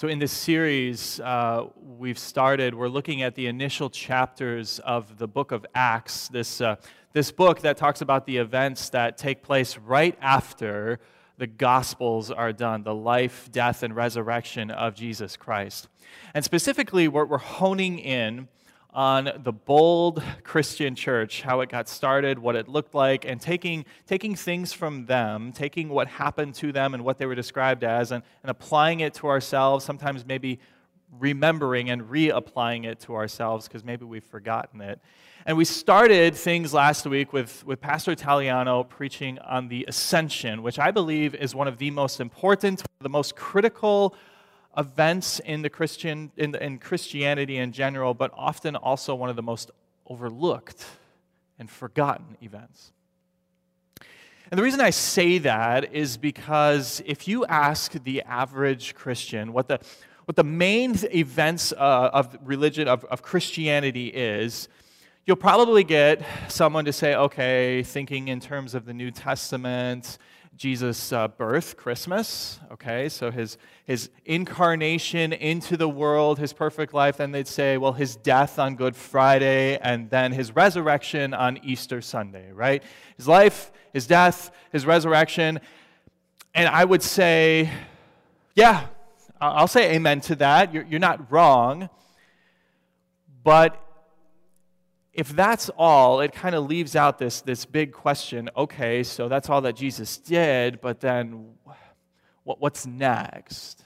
So, in this series uh, we've started, we're looking at the initial chapters of the book of Acts, this, uh, this book that talks about the events that take place right after the Gospels are done the life, death, and resurrection of Jesus Christ. And specifically, we're, we're honing in on the bold Christian church, how it got started, what it looked like, and taking, taking things from them, taking what happened to them and what they were described as, and, and applying it to ourselves, sometimes maybe remembering and reapplying it to ourselves because maybe we've forgotten it. And we started things last week with, with Pastor Taliano preaching on the ascension, which I believe is one of the most important, the most critical events in the Christian in, the, in Christianity in general, but often also one of the most overlooked and forgotten events. And the reason I say that is because if you ask the average Christian what the, what the main events uh, of religion, of, of Christianity is, you'll probably get someone to say, okay, thinking in terms of the New Testament, Jesus' uh, birth, Christmas, okay, so his, his incarnation into the world, his perfect life, then they'd say, well, his death on Good Friday, and then his resurrection on Easter Sunday, right? His life, his death, his resurrection. And I would say, yeah, I'll say amen to that. You're, you're not wrong. But if that's all, it kind of leaves out this, this big question okay, so that's all that Jesus did, but then what, what's next?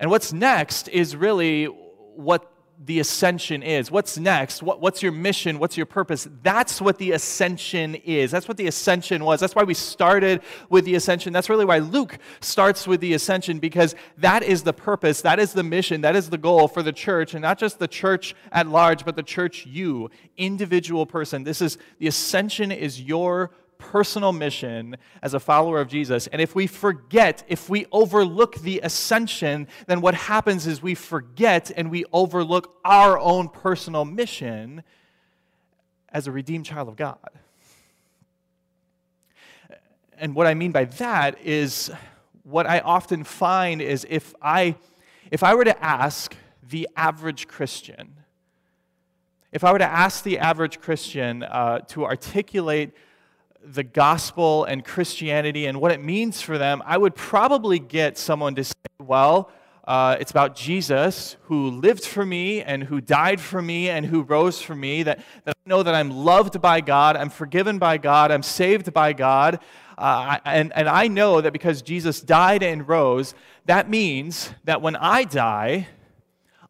And what's next is really what the ascension is. What's next? What, what's your mission? What's your purpose? That's what the ascension is. That's what the ascension was. That's why we started with the ascension. That's really why Luke starts with the ascension, because that is the purpose, that is the mission, that is the goal for the church, and not just the church at large, but the church, you, individual person. This is the ascension is your personal mission as a follower of Jesus. And if we forget, if we overlook the ascension, then what happens is we forget and we overlook our own personal mission as a redeemed child of God. And what I mean by that is what I often find is if I if I were to ask the average Christian, if I were to ask the average Christian uh, to articulate gospel and Christianity and what it means for them, I would probably get someone to say, well, uh, it's about Jesus who lived for me and who died for me and who rose for me. That, that I know that I'm loved by God, I'm forgiven by God, I'm saved by God. Uh, and, and I know that because Jesus died and rose, that means that when I die,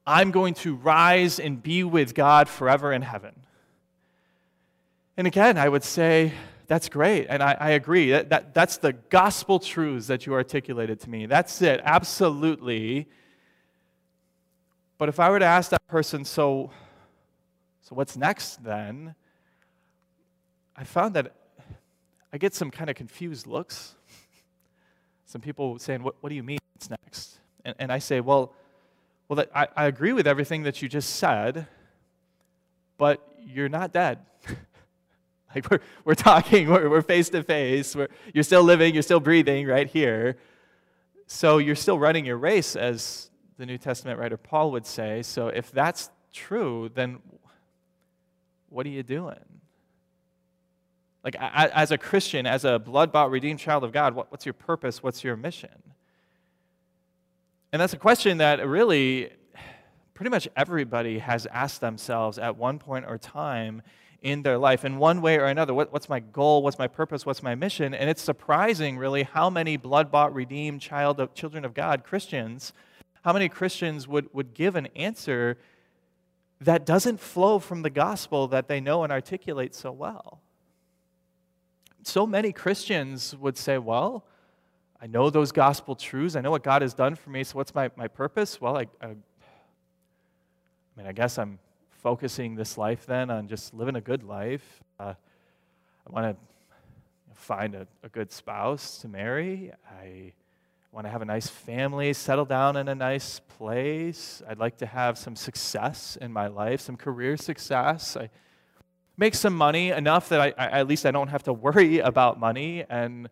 I'm going to rise and be with God forever in heaven. And again, I would say, that's great. And I, I agree. That, that, that's the gospel truths that you articulated to me. That's it. Absolutely. But if I were to ask that person, so, so what's next then? I found that I get some kind of confused looks. Some people saying, What, what do you mean what's next? And, and I say, Well, well that, I, I agree with everything that you just said, but you're not dead. Like we're, we're talking, we're, we're face to face, you're still living, you're still breathing right here. So you're still running your race, as the New Testament writer Paul would say. So if that's true, then what are you doing? Like, as a Christian, as a blood bought, redeemed child of God, what's your purpose? What's your mission? And that's a question that really pretty much everybody has asked themselves at one point or time in their life in one way or another. What, what's my goal? What's my purpose? What's my mission? And it's surprising, really, how many blood bought, redeemed child of, children of God, Christians, how many Christians would, would give an answer that doesn't flow from the gospel that they know and articulate so well. So many Christians would say, Well, I know those gospel truths. I know what God has done for me. So, what's my, my purpose? Well, I, I, I mean, I guess I'm focusing this life then on just living a good life. Uh, I want to find a, a, good spouse to marry. I want to have a nice family, settle down in a nice place. I'd like to have some success in my life, some career success. I make some money enough that I, I at least I don't have to worry about money. And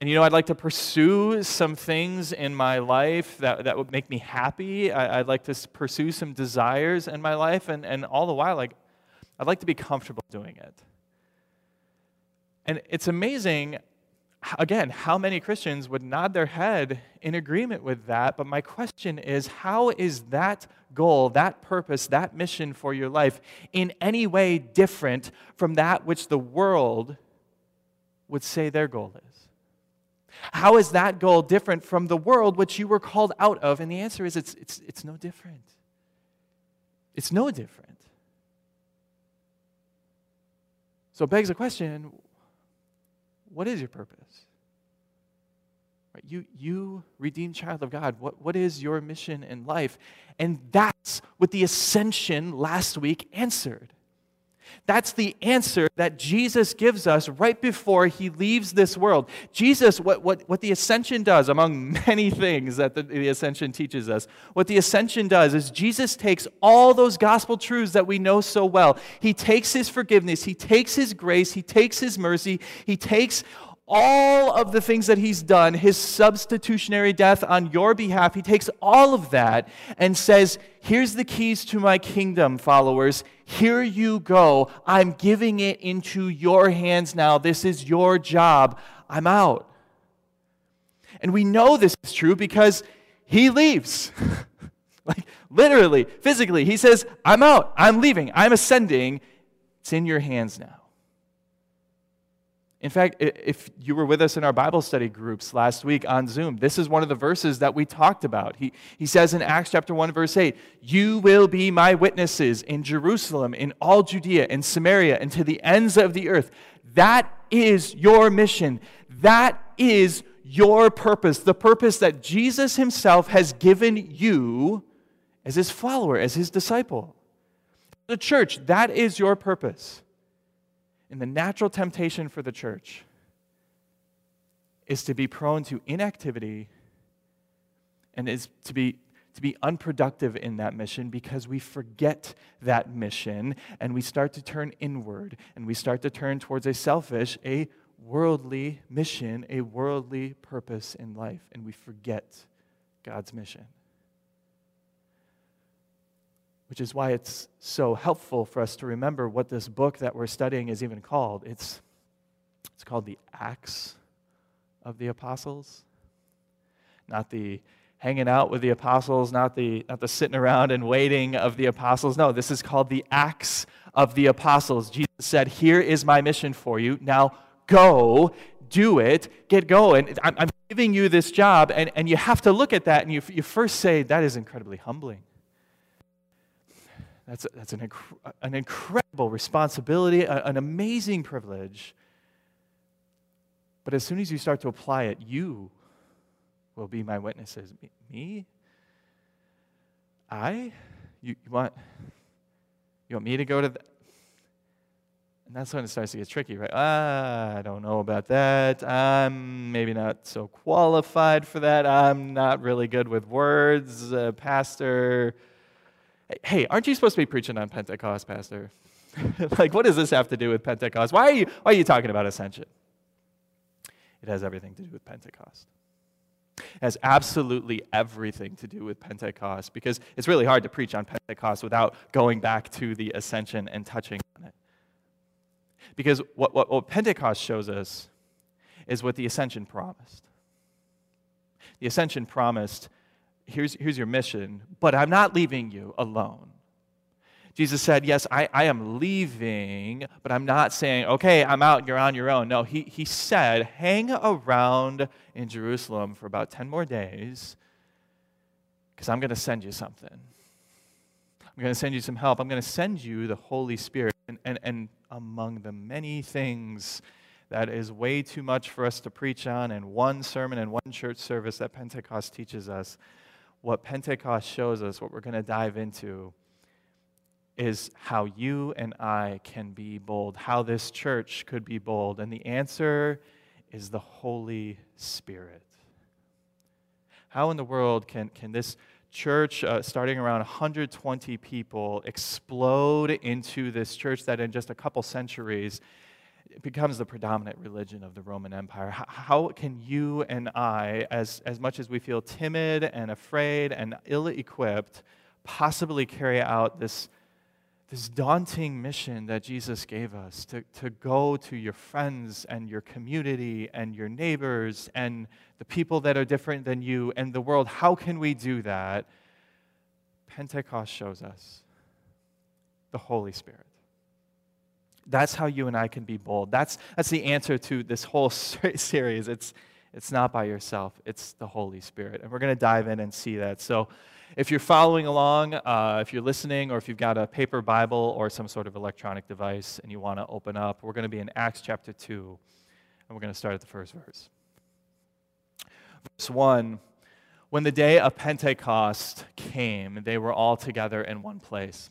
and you know, I'd like to pursue some things in my life that, that would make me happy. I, would like to pursue some desires in my life, and, and all the while, like, I'd like to be comfortable doing it. And it's amazing, again, how many Christians would nod their head in agreement with that. But my question is how is that goal, that purpose, that mission for your life in any way different from that which the world would say their goal is? How is that goal different from the world which you were called out of? And the answer is it's, it's, it's no different. It's no different. So it begs the question what is your purpose? Right, you, you redeemed child of God, what, what is your mission in life? And that's what the ascension last week answered. That's the answer that Jesus gives us right before he leaves this world. Jesus, what, what, what the ascension does, among many things that the, the ascension teaches us, what the ascension does is Jesus takes all those gospel truths that we know so well. He takes his forgiveness, he takes his grace, he takes his mercy, he takes all of the things that he's done, his substitutionary death on your behalf, he takes all of that and says, Here's the keys to my kingdom, followers. Here you go. I'm giving it into your hands now. This is your job. I'm out. And we know this is true because he leaves. like literally, physically, he says, I'm out. I'm leaving. I'm ascending. It's in your hands now. In fact, if you were with us in our Bible study groups last week on Zoom, this is one of the verses that we talked about. He, he says in Acts chapter 1, verse 8, You will be my witnesses in Jerusalem, in all Judea, in Samaria, and to the ends of the earth. That is your mission. That is your purpose, the purpose that Jesus himself has given you as his follower, as his disciple. The church, that is your purpose. And the natural temptation for the church is to be prone to inactivity and is to be to be unproductive in that mission because we forget that mission and we start to turn inward and we start to turn towards a selfish, a worldly mission, a worldly purpose in life, and we forget God's mission which is why it's so helpful for us to remember what this book that we're studying is even called. It's, it's called the Acts of the Apostles. Not the hanging out with the apostles, not the, not the sitting around and waiting of the apostles. No, this is called the Acts of the Apostles. Jesus said, Here is my mission for you. Now go, do it, get going. I'm, giving you this job. And, and you have to look at that and you, you first say, That is incredibly humbling. That's, that's an, inc- an incredible responsibility, a, an amazing privilege. But as soon as you start to apply it, you will be my witnesses. Me? I? You, you want you want me to go to the and that's when it starts to get tricky, right? Ah, I don't know about that. I'm maybe not so qualified for that. I'm not really good with words. Uh, pastor, hey, aren't you supposed to be preaching on Pentecost, Pastor? like, what does this have to do with Pentecost? Why are, you, why are you talking about ascension? It has everything to do with Pentecost. It has absolutely everything to do with Pentecost because it's really hard to preach on Pentecost without going back to the ascension and touching on it. Because what, what, what Pentecost shows us is what the ascension promised. The ascension promised here's, here's your mission, but I'm not leaving you alone. Jesus said, Yes, I, I am leaving, but I'm not saying, okay, I'm out, you're on your own. No, he, he said, hang around in Jerusalem for about 10 more days because I'm going to send you something. I'm going to send you some help. I'm going to send you the Holy Spirit. And, and, and among the many things that is way too much for us to preach on in one sermon and one church service that Pentecost teaches us, what Pentecost shows us, what we're going to dive into, is how you and I can be bold, how this church could be bold. And the answer is the Holy Spirit. How in the world can, can this church, uh, starting around 120 people, explode into this church that in just a couple centuries it becomes the predominant religion of the Roman Empire. How can you and I, as, as much as we feel timid and afraid and ill equipped, possibly carry out this, this daunting mission that Jesus gave us to, to go to your friends and your community and your neighbors and the people that are different than you and the world? How can we do that? Pentecost shows us the Holy Spirit. That's how you and I can be bold. That's, that's the answer to this whole series. It's, it's not by yourself, it's the Holy Spirit. And we're going to dive in and see that. So, if you're following along, uh, if you're listening, or if you've got a paper Bible or some sort of electronic device and you want to open up, we're going to be in Acts chapter 2, and we're going to start at the first verse. Verse 1 When the day of Pentecost came, they were all together in one place.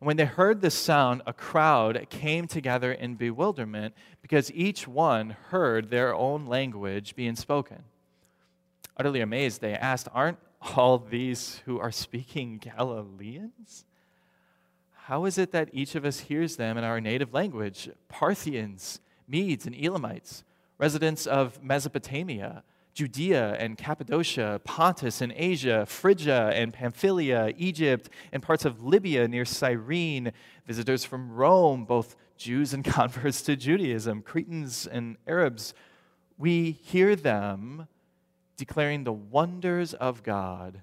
And when they heard this sound, a crowd came together in bewilderment because each one heard their own language being spoken. Utterly amazed, they asked, Aren't all these who are speaking Galileans? How is it that each of us hears them in our native language? Parthians, Medes, and Elamites, residents of Mesopotamia Judea and Cappadocia, Pontus and Asia, Phrygia and Pamphylia, Egypt, and parts of Libya near Cyrene, visitors from Rome, both Jews and converts to Judaism, Cretans and Arabs. We hear them declaring the wonders of God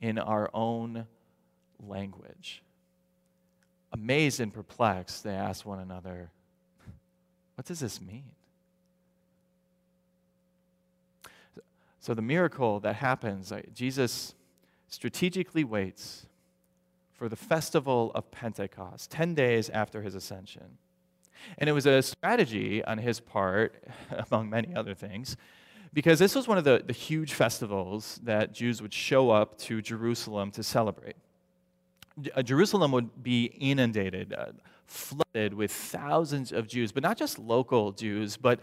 in our own language. Amazed and perplexed, they ask one another, What does this mean? So, the miracle that happens, Jesus strategically waits for the festival of Pentecost, 10 days after his ascension. And it was a strategy on his part, among many other things, because this was one of the, the huge festivals that Jews would show up to Jerusalem to celebrate. Uh, Jerusalem would be inundated, uh, flooded with thousands of Jews, but not just local Jews, but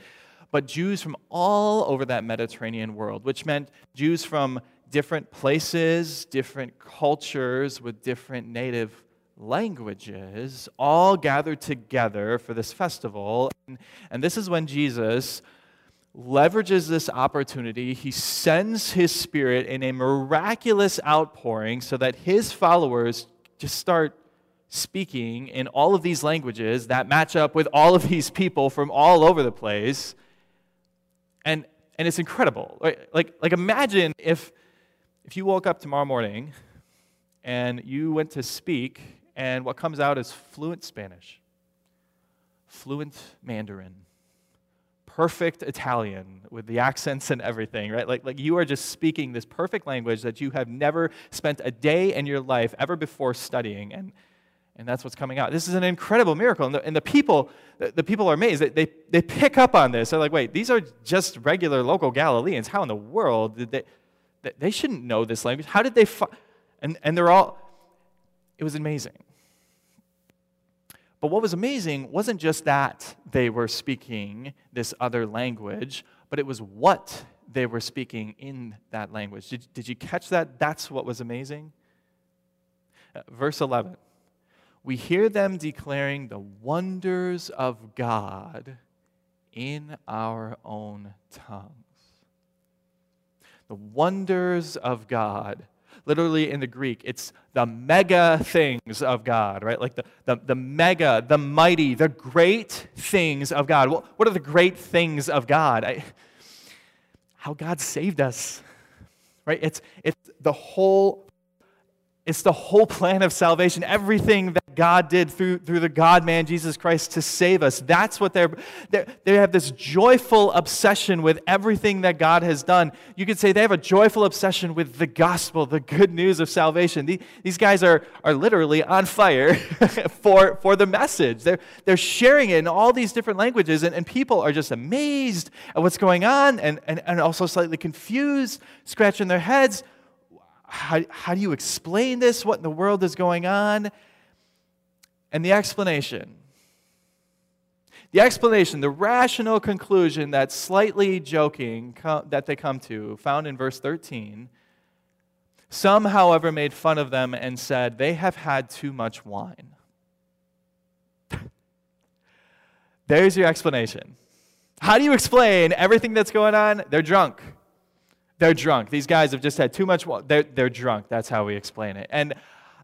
but Jews from all over that Mediterranean world, which meant Jews from different places, different cultures, with different native languages, all gathered together for this festival. And, and this is when Jesus leverages this opportunity. He sends his spirit in a miraculous outpouring so that his followers just start speaking in all of these languages that match up with all of these people from all over the place. And, and it's incredible. Like, like, like imagine if, if you woke up tomorrow morning and you went to speak, and what comes out is fluent Spanish, fluent Mandarin, perfect Italian with the accents and everything, right? Like, like you are just speaking this perfect language that you have never spent a day in your life ever before studying. And, and that's what's coming out. This is an incredible miracle. And the, and the people, the, the, people are amazed. They, they, they pick up on this. They're like, wait, these are just regular local Galileans. How in the world did they, they shouldn't know this language. How did they, fi-? and, and they're all, it was amazing. But what was amazing wasn't just that they were speaking this other language, but it was what they were speaking in that language. Did, did you catch that? That's what was amazing. Uh, verse 11 we hear them declaring the wonders of God in our own tongues. The wonders of God. Literally in the Greek, it's the mega things of God, right? Like the, the, the mega, the mighty, the great things of God. Well, What are the great things of God? I, how God saved us, right? It's, it's the whole it's the whole plan of salvation. Everything that God did through, through the God man Jesus Christ to save us. That's what they're, they're, they have this joyful obsession with everything that God has done. You could say they have a joyful obsession with the gospel, the good news of salvation. The, these guys are, are literally on fire for, for the message. They're, they're sharing it in all these different languages, and, and people are just amazed at what's going on and, and, and also slightly confused, scratching their heads how, how do you explain this? What in the world is going on? And the explanation. The explanation, the rational conclusion that's slightly joking that they come to, found in verse 13. Some, however, made fun of them and said, They have had too much wine. There's your explanation. How do you explain everything that's going on? They're drunk. They're drunk. These guys have just had too much. They're, they're drunk. That's how we explain it. And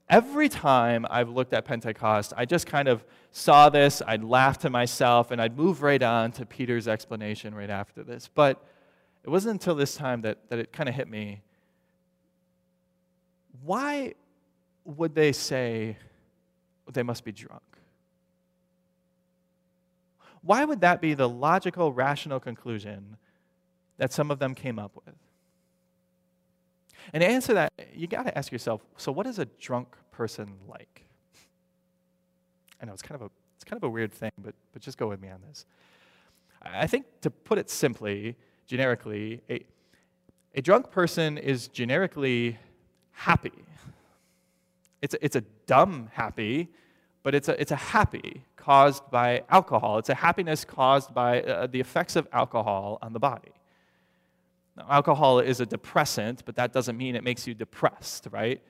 every time I've looked at Pentecost, I just kind of saw this, I'd laugh to myself, and I'd move right on to Peter's explanation right after this. But it wasn't until this time that, that it kind of hit me. Why would they say they must be drunk? Why would that be the logical, rational conclusion that some of them came up with? And to answer that, you got to ask yourself so, what is a drunk person like? I know it's kind of a, it's kind of a weird thing, but, but just go with me on this. I think to put it simply, generically, a, a drunk person is generically happy. It's a, it's a dumb happy, but it's a, it's a happy caused by alcohol. It's a happiness caused by uh, the effects of alcohol on the body. Alcohol is a depressant, but that doesn't mean it makes you depressed, right?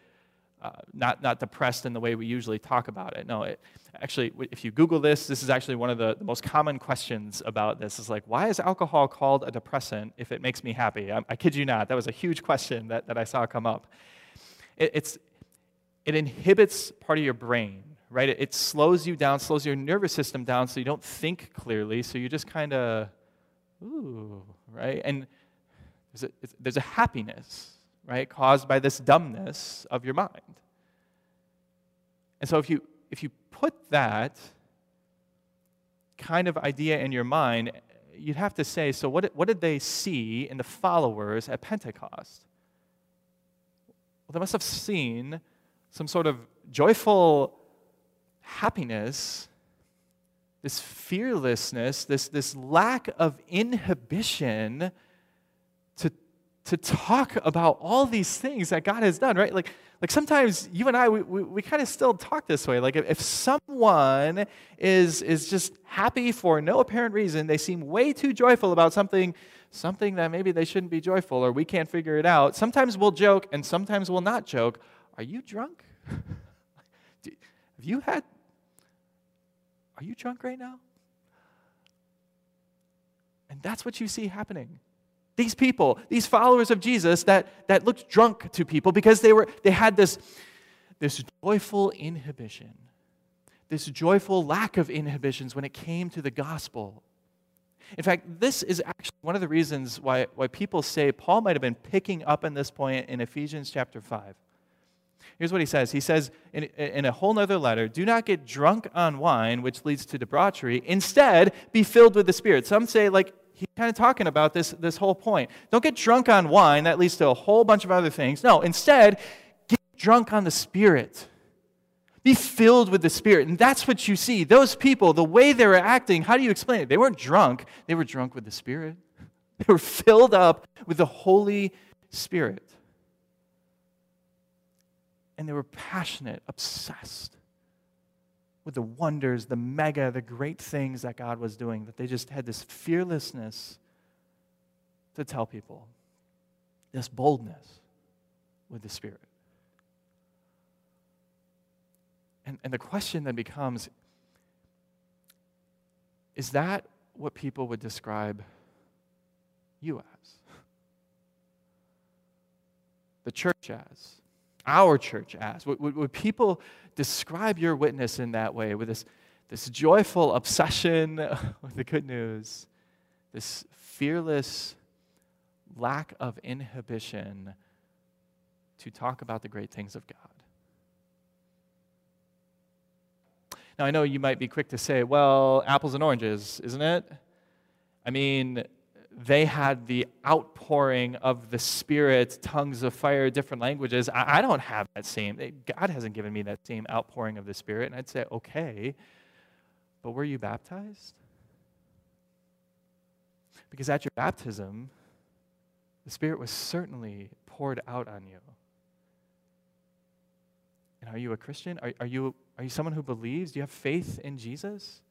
Uh, not, not depressed in the way we usually talk about it. No, it, actually, if you Google this, this is actually one of the, the, most common questions about this. Is like, why is alcohol called a depressant if it makes me happy? I, I kid you not. That was a huge question that, that I saw come up. It, it's, it inhibits part of your brain, right? It, it slows you down, slows your nervous system down so you don't think clearly, so you just kind of, ooh, right? And there's a, there's a happiness, right, caused by this dumbness of your mind. And so if you, if you put that kind of idea in your mind, you'd have to say, so what, what did they see in the followers at Pentecost? Well, they must have seen some sort of joyful happiness, this fearlessness, this, this lack of inhibition to talk about all these things that God has done, right? Like, like sometimes you and I, we, we, we kind of still talk this way. Like if, if someone is, is just happy for no apparent reason, they seem way too joyful about something, something that maybe they shouldn't be joyful or we can't figure it out. Sometimes we'll joke and sometimes we'll not joke. Are you drunk? have you had, are you drunk right now? And that's what you see happening these people, these followers of Jesus that, that looked drunk to people because they, were, they had this, this joyful inhibition, this joyful lack of inhibitions when it came to the gospel. In fact, this is actually one of the reasons why, why people say Paul might have been picking up on this point in Ephesians chapter 5. Here's what he says. He says in, in a whole other letter, do not get drunk on wine, which leads to debauchery. Instead, be filled with the Spirit. Some say, like, he's kind of talking about this, this whole point. Don't get drunk on wine, that leads to a whole bunch of other things. No, instead, get drunk on the Spirit. Be filled with the Spirit. And that's what you see. Those people, the way they were acting, how do you explain it? They weren't drunk, they were drunk with the Spirit. They were filled up with the Holy Spirit. And they were passionate, obsessed with the wonders, the mega, the great things that God was doing, that they just had this fearlessness to tell people, this boldness with the Spirit. And, and the question then becomes is that what people would describe you as? The church as? Our church as? Would, would, would people describe your witness in that way with this, this joyful obsession with the good news, this fearless lack of inhibition to talk about the great things of God. Now, I know you might be quick to say, well, apples and oranges, isn't it? I mean, they had the outpouring of the Spirit, tongues of fire, different languages. I, I, don't have that same. Eh, God hasn't given me that same outpouring of the Spirit. And I'd say, okay, but were you baptized? Because at your baptism, the Spirit was certainly poured out on you. And are you a Christian? Are, are, you, are you someone who believes? Do you have faith in Jesus?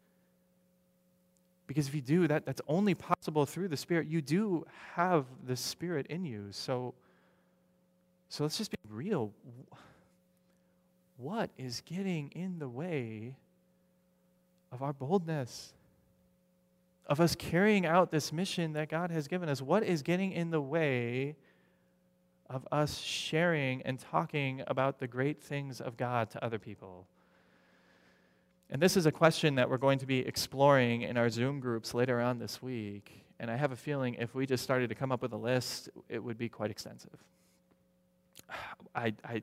Because if you do, that, that's only possible through the Spirit. You do have the Spirit in you. So, so let's just be real. What is getting in the way of our boldness? Of us carrying out this mission that God has given us? What is getting in the way of us sharing and talking about the great things of God to other people? And this is a question that we're going to be exploring in our Zoom groups later on this week. And I have a feeling if we just started to come up with a list, it would be quite extensive. I, I,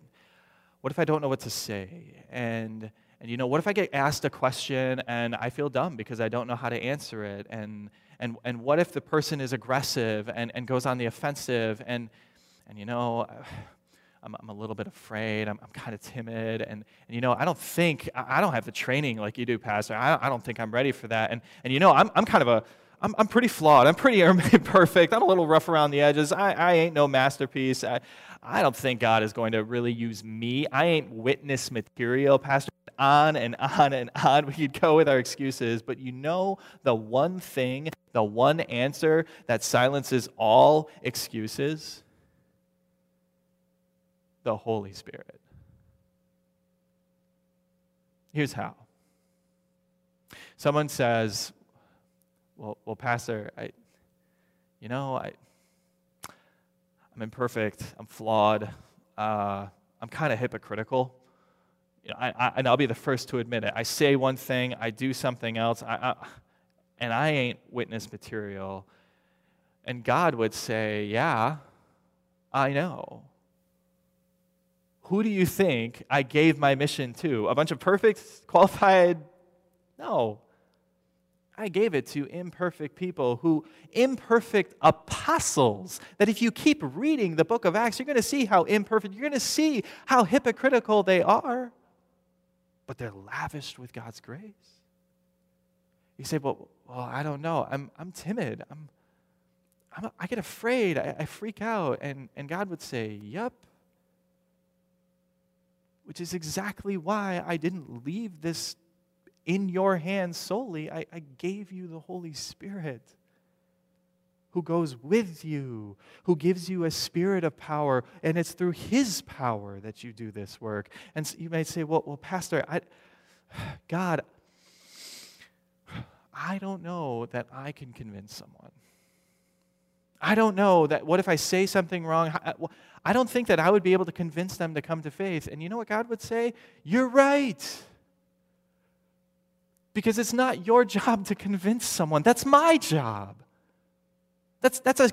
what if I don't know what to say? And, and you know, what if I get asked a question and I feel dumb because I don't know how to answer it? And, and, and what if the person is aggressive and, and goes on the offensive? And, and you know, I'm, I'm a little bit afraid. I'm, I'm kind of timid. And, and, you know, I don't think, I, I don't have the training like you do, Pastor. I, I don't think I'm ready for that. And, and you know, I'm, I'm kind of a, I'm, I'm pretty flawed. I'm pretty imperfect. I'm a little rough around the edges. I, I ain't no masterpiece. I, I don't think God is going to really use me. I ain't witness material, Pastor. On and on and on. We could go with our excuses, but you know the one thing, the one answer that silences all excuses? The Holy Spirit. Here's how. Someone says, well, well Pastor, I, you know, I, I'm imperfect, I'm flawed, uh, I'm kind of hypocritical. You know, I, I, and I'll be the first to admit it. I say one thing, I do something else, I, and I ain't witness material. And God would say, Yeah, I know. Who do you think I gave my mission to? A bunch of perfect, qualified? No. I gave it to imperfect people who, imperfect apostles, that if you keep reading the book of Acts, you're going to see how imperfect, you're going to see how hypocritical they are, but they're lavished with God's grace. You say, well, well I don't know. I'm, I'm timid. I'm, I'm, i get afraid. I, I freak out. And, and God would say, Yep, which is exactly why I didn't leave this in your hands solely. I, I gave you the Holy Spirit who goes with you, who gives you a spirit of power, and it's through his power that you do this work. And you might say, well, well, Pastor, I, God, I don't know that I can convince someone. I don't know that what if I say something wrong? Uh, I don't think that I would be able to convince them to come to faith. And you know what God would say? You're right. Because it's not your job to convince someone, that's my job. That's, that's a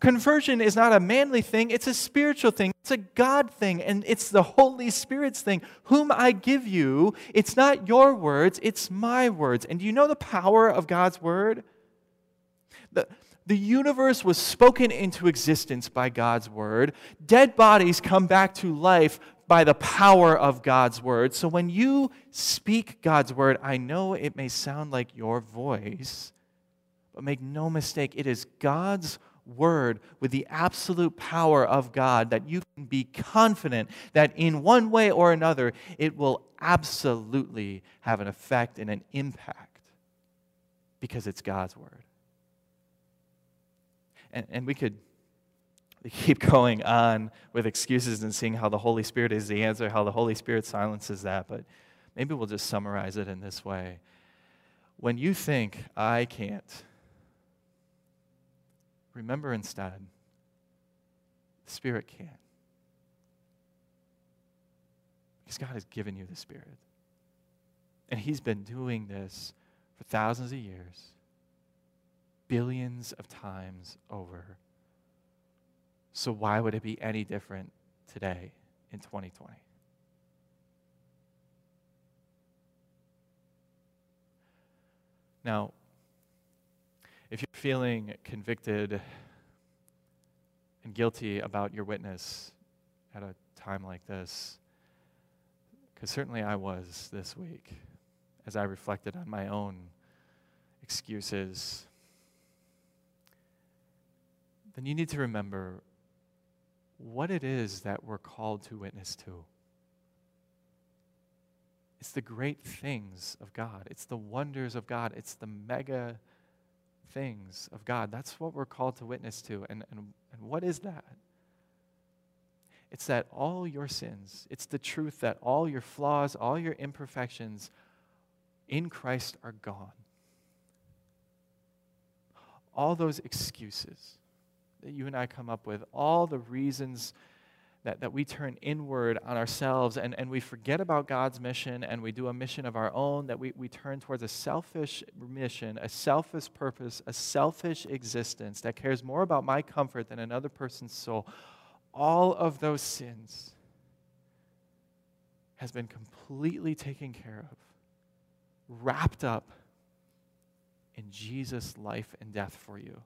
conversion is not a manly thing, it's a spiritual thing. It's a God thing, and it's the Holy Spirit's thing. Whom I give you, it's not your words, it's my words. And do you know the power of God's word? The, the universe was spoken into existence by God's word. Dead bodies come back to life by the power of God's word. So when you speak God's word, I know it may sound like your voice, but make no mistake, it is God's word with the absolute power of God that you can be confident that in one way or another it will absolutely have an effect and an impact because it's God's word. And, and we could keep going on with excuses and seeing how the Holy Spirit is the answer, how the Holy Spirit silences that, but maybe we'll just summarize it in this way. When you think, I can't, remember instead, the Spirit can. Because God has given you the Spirit. And He's been doing this for thousands of years billions of times over. So, why would it be any different today in 2020? Now, if you're feeling convicted and guilty about your witness at a time like this, because certainly I was this week as I reflected on my own excuses, then you need to remember what it is that we're called to witness to. It's the great things of God. It's the wonders of God. It's the mega things of God. That's what we're called to witness to. And, and, and what is that? It's that all your sins, it's the truth that all your flaws, all your imperfections in Christ are gone. All those excuses that you and I come up with, all the reasons that, that we turn inward on ourselves and, and we forget about God's mission and we do a mission of our own, that we, we turn towards a selfish mission, a selfish purpose, a selfish existence that cares more about my comfort than another person's soul. All of those sins has been completely taken care of, wrapped up in Jesus' life and death for you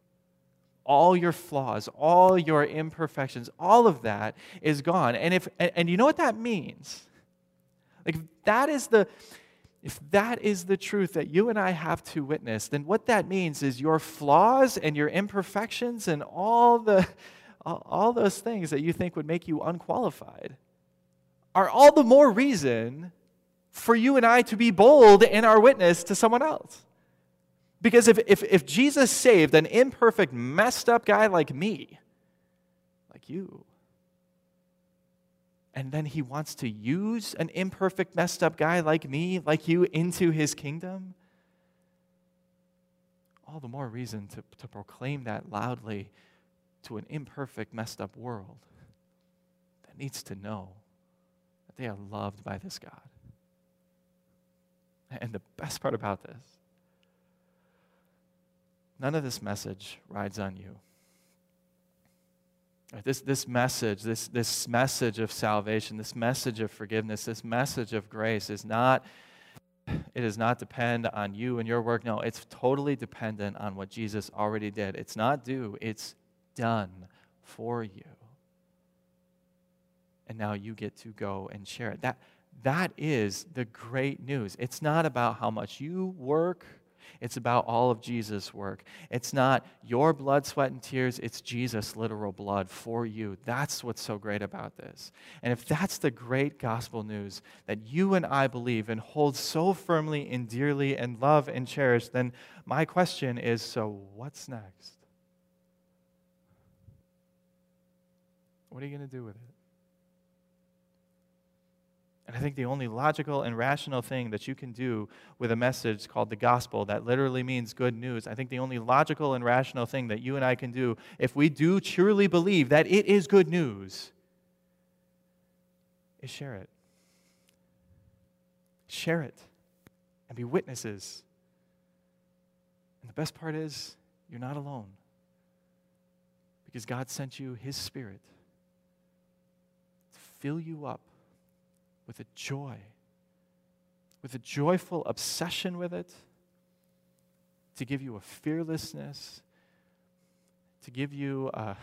all your flaws, all your imperfections, all of that is gone. And if and, and, you know what that means? Like that is the if that is the truth that you and I have to witness, then what that means is your flaws and your imperfections and all the all, all those things that you think would make you unqualified are all the more reason for you and I to be bold in our witness to someone else. Because if, if, if Jesus saved an imperfect, messed up guy like me, like you, and then he wants to use an imperfect, messed up guy like me, like you, into his kingdom, all the more reason to, to proclaim that loudly to an imperfect, messed up world that needs to know that they are loved by this God. And the best part about this None of this message rides on you. This, this message, this, this message of salvation, this message of forgiveness, this message of grace is not, it does not depend on you and your work. No, it's totally dependent on what Jesus already did. It's not due, it's done for you. And now you get to go and share it. That, that is the great news. It's not about how much you work it's about all of Jesus' work. It's not your blood, sweat, and tears, it's Jesus' literal blood for you. That's what's so great about this. And if that's the great gospel news that you and I believe and hold so firmly and dearly and love and cherish, then my question is so what's next? What are you going to do with it? And I think the only logical and rational thing that you can do with a message called the gospel that literally means good news, I think the only logical and rational thing that you and I can do if we do truly believe that it is good news is share it. Share it and be witnesses. And the best part is, you're not alone because God sent you His Spirit to fill you up with a joy, with a joyful obsession with it, to give you a fearlessness, to give you a,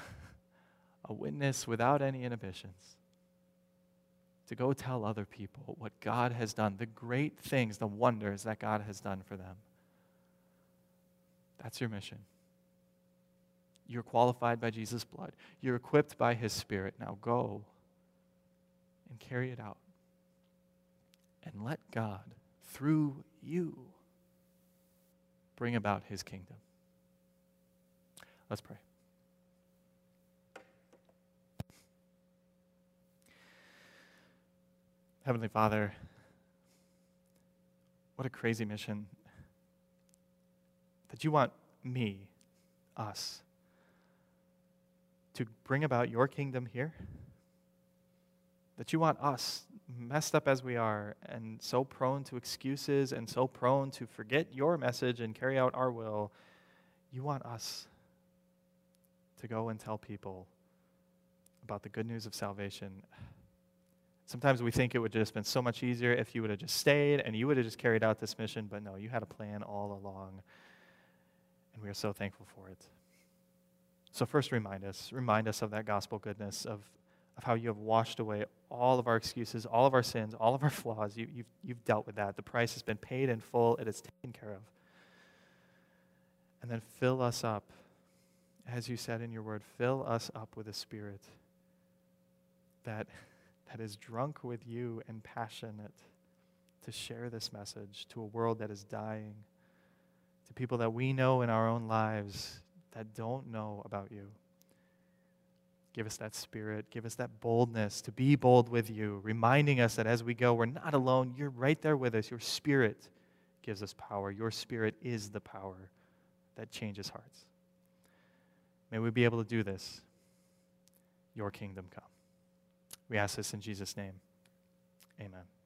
a witness without any inhibitions, to go tell other people what God has done, the great things, the wonders that God has done for them. That's your mission. You're qualified by Jesus' blood. You're equipped by His Spirit. Now go and carry it out and let God, through you, bring about his kingdom. Let's pray. Heavenly Father, what a crazy mission that you want me, us, to bring about your kingdom here. That you want us messed up as we are, and so prone to excuses and so prone to forget your message and carry out our will, you want us to go and tell people about the good news of salvation. Sometimes we think it would have just been so much easier if you would have just stayed and you would have just carried out this mission, but no, you had a plan all along. And we are so thankful for it. So, first, remind us, remind us of that gospel goodness, of, of how you have washed away all of our excuses, all of our sins, all of our flaws. You, you've, you've dealt with that. The price has been paid in full, it is taken care of. And then fill us up, as you said in your word, fill us up with a spirit that, that is drunk with you and passionate to share this message to a world that is dying, to people that we know in our own lives that don't know about you. Give us that spirit. Give us that boldness to be bold with you, reminding us that as we go, we're not alone. You're right there with us. Your spirit gives us power. Your spirit is the power that changes hearts. May we be able to do this. Your kingdom come. We ask this in Jesus' name. Amen.